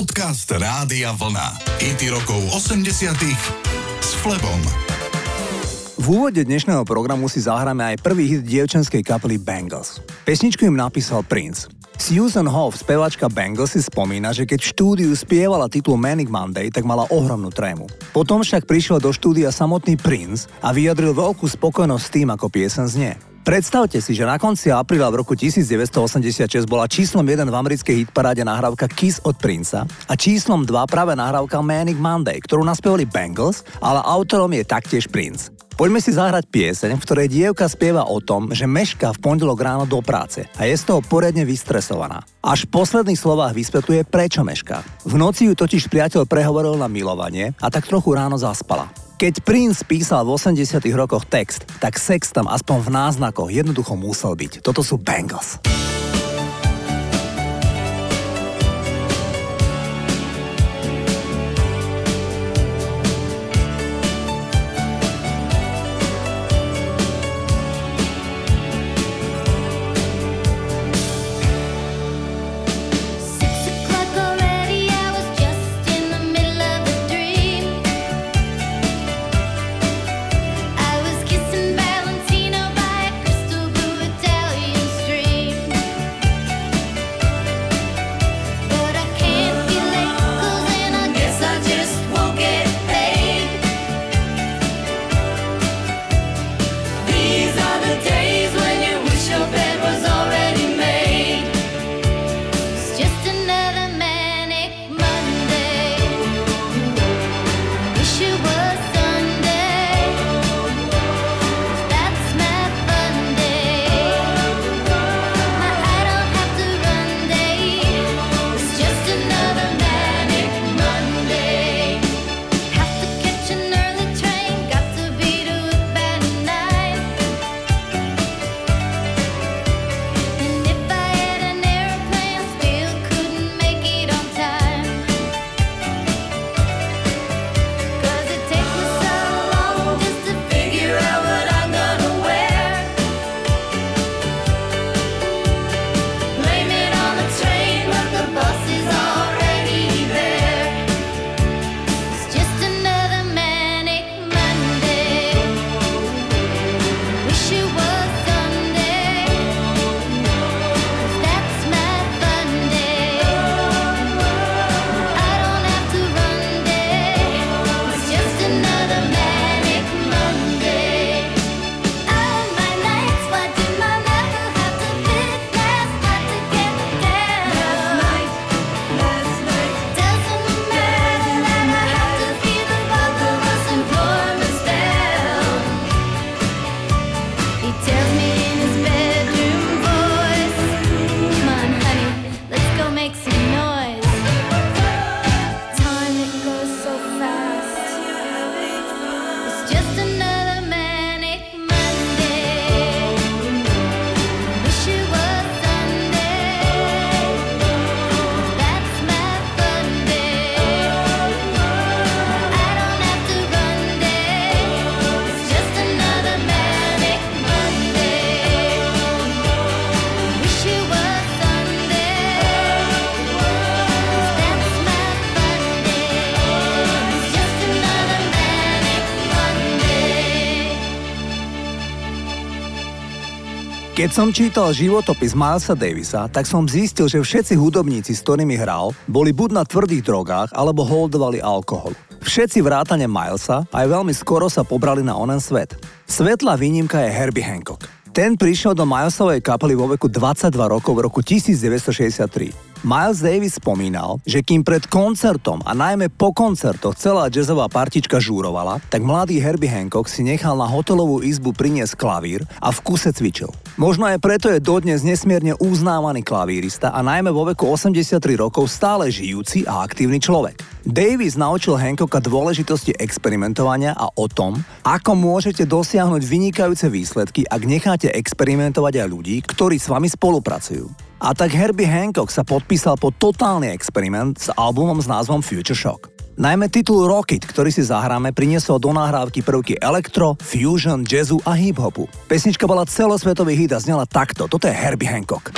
Podcast Rádia Vlna. IT rokov 80 s Flebom. V úvode dnešného programu si zahráme aj prvý hit dievčenskej kapely Bangles. Pesničku im napísal Prince. Susan Hoff, spevačka Bangles, si spomína, že keď v štúdiu spievala titul Manic Monday, tak mala ohromnú trému. Potom však prišiel do štúdia samotný Prince a vyjadril veľkú spokojnosť s tým, ako piesen znie. Predstavte si, že na konci apríla v roku 1986 bola číslom 1 v americkej hitparáde nahrávka Kiss od Princa a číslom 2 práve nahrávka Manic Monday, ktorú naspevali Bangles, ale autorom je taktiež Prince. Poďme si zahrať pieseň, v ktorej dievka spieva o tom, že meška v pondelok ráno do práce a je z toho poriadne vystresovaná. Až v posledných slovách vysvetľuje, prečo meška. V noci ju totiž priateľ prehovoril na milovanie a tak trochu ráno zaspala. Keď Prince písal v 80 rokoch text, tak sex tam aspoň v náznakoch jednoducho musel byť. Toto sú Bengals. Keď som čítal životopis Milesa Davisa, tak som zistil, že všetci hudobníci, s ktorými hral, boli buď na tvrdých drogách, alebo holdovali alkohol. Všetci vrátane Milesa aj veľmi skoro sa pobrali na onen svet. Svetlá výnimka je Herbie Hancock. Ten prišiel do Milesovej kapely vo veku 22 rokov v roku 1963. Miles Davis spomínal, že kým pred koncertom a najmä po koncertoch celá jazzová partička žúrovala, tak mladý Herbie Hancock si nechal na hotelovú izbu priniesť klavír a v kuse cvičil. Možno aj preto je dodnes nesmierne uznávaný klavírista a najmä vo veku 83 rokov stále žijúci a aktívny človek. Davis naučil Hancocka dôležitosti experimentovania a o tom, ako môžete dosiahnuť vynikajúce výsledky, ak necháte experimentovať aj ľudí, ktorí s vami spolupracujú. A tak Herbie Hancock sa podpísal po totálny experiment s albumom s názvom Future Shock. Najmä titul Rocket, ktorý si zahráme, priniesol do nahrávky prvky elektro, fusion, jazzu a hip-hopu. Pesnička bola celosvetový hit a znela takto. Toto je Herbie Hancock.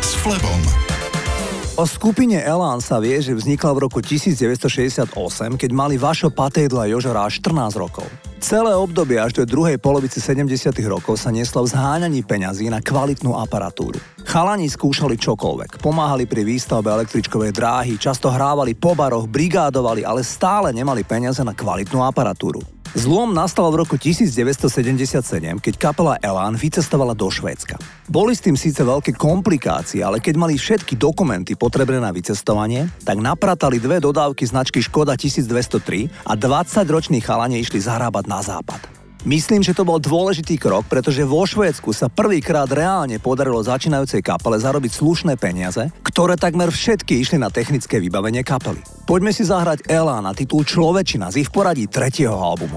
S Flebom. O skupine Elán sa vie, že vznikla v roku 1968, keď mali Vašo Patejdla a Jožo 14 rokov. Celé obdobie až do druhej polovici 70. rokov sa neslo v zháňaní peňazí na kvalitnú aparatúru. Chalani skúšali čokoľvek, pomáhali pri výstavbe električkovej dráhy, často hrávali po baroch, brigádovali, ale stále nemali peniaze na kvalitnú aparatúru. Zlom nastal v roku 1977, keď kapela Elan vycestovala do Švédska. Boli s tým síce veľké komplikácie, ale keď mali všetky dokumenty potrebné na vycestovanie, tak napratali dve dodávky značky Škoda 1203 a 20-roční chalane išli zarábať na západ. Myslím, že to bol dôležitý krok, pretože vo Švédsku sa prvýkrát reálne podarilo začínajúcej kapele zarobiť slušné peniaze, ktoré takmer všetky išli na technické vybavenie kapely. Poďme si zahrať Ela na titul Človečina z ich poradí tretieho albumu.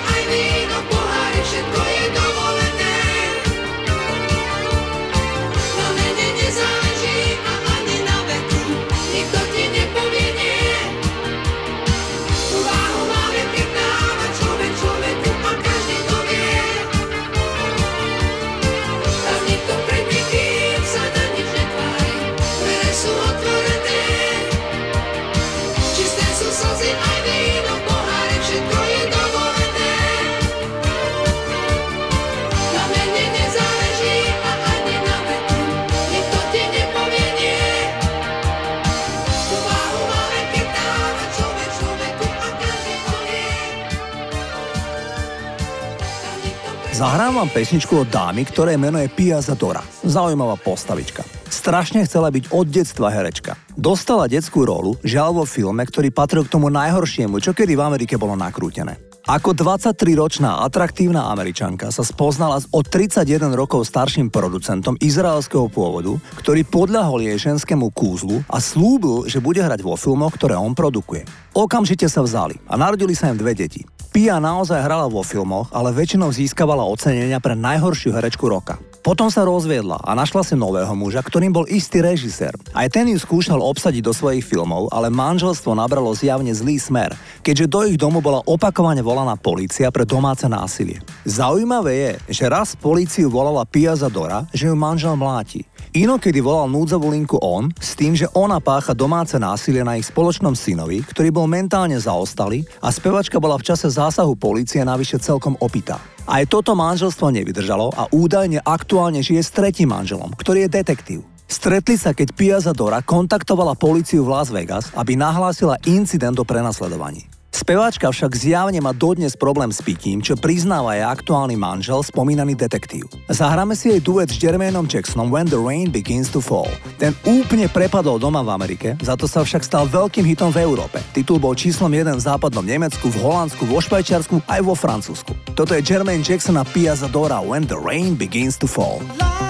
vám pesničku od dámy, ktoré meno je Pia Zadora. Zaujímavá postavička. Strašne chcela byť od detstva herečka. Dostala detskú rolu, žiaľ vo filme, ktorý patril k tomu najhoršiemu, čo kedy v Amerike bolo nakrútené. Ako 23-ročná atraktívna američanka sa spoznala s o 31 rokov starším producentom izraelského pôvodu, ktorý podľahol jej ženskému kúzlu a slúbil, že bude hrať vo filmoch, ktoré on produkuje. Okamžite sa vzali a narodili sa im dve deti. Pia naozaj hrala vo filmoch, ale väčšinou získavala ocenenia pre najhoršiu herečku roka. Potom sa rozviedla a našla si nového muža, ktorým bol istý režisér. Aj ten ju skúšal obsadiť do svojich filmov, ale manželstvo nabralo zjavne zlý smer, keďže do ich domu bola opakovane volaná polícia pre domáce násilie. Zaujímavé je, že raz políciu volala Pia Zadora, že ju manžel mláti. Inokedy volal núdzovú linku on s tým, že ona pácha domáce násilie na ich spoločnom synovi, ktorý bol mentálne zaostalý a spevačka bola v čase zásahu policie navyše celkom opitá. Aj toto manželstvo nevydržalo a údajne aktuálne žije s tretím manželom, ktorý je detektív. Stretli sa, keď Pia Zadora kontaktovala policiu v Las Vegas, aby nahlásila incident o prenasledovaní. Speváčka však zjavne má dodnes problém s pitím, čo priznáva jej aktuálny manžel, spomínaný detektív. Zahráme si jej duet s Jermainom Jacksonom When the Rain Begins to Fall. Ten úplne prepadol doma v Amerike, za to sa však stal veľkým hitom v Európe. Titul bol číslom 1 v západnom Nemecku, v Holandsku, vo Švajčiarsku aj vo Francúzsku. Toto je Jermaine Jackson a Pia Zadora When the Rain Begins to Fall. Počúvate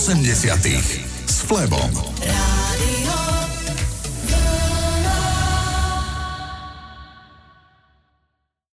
80 s Flebom.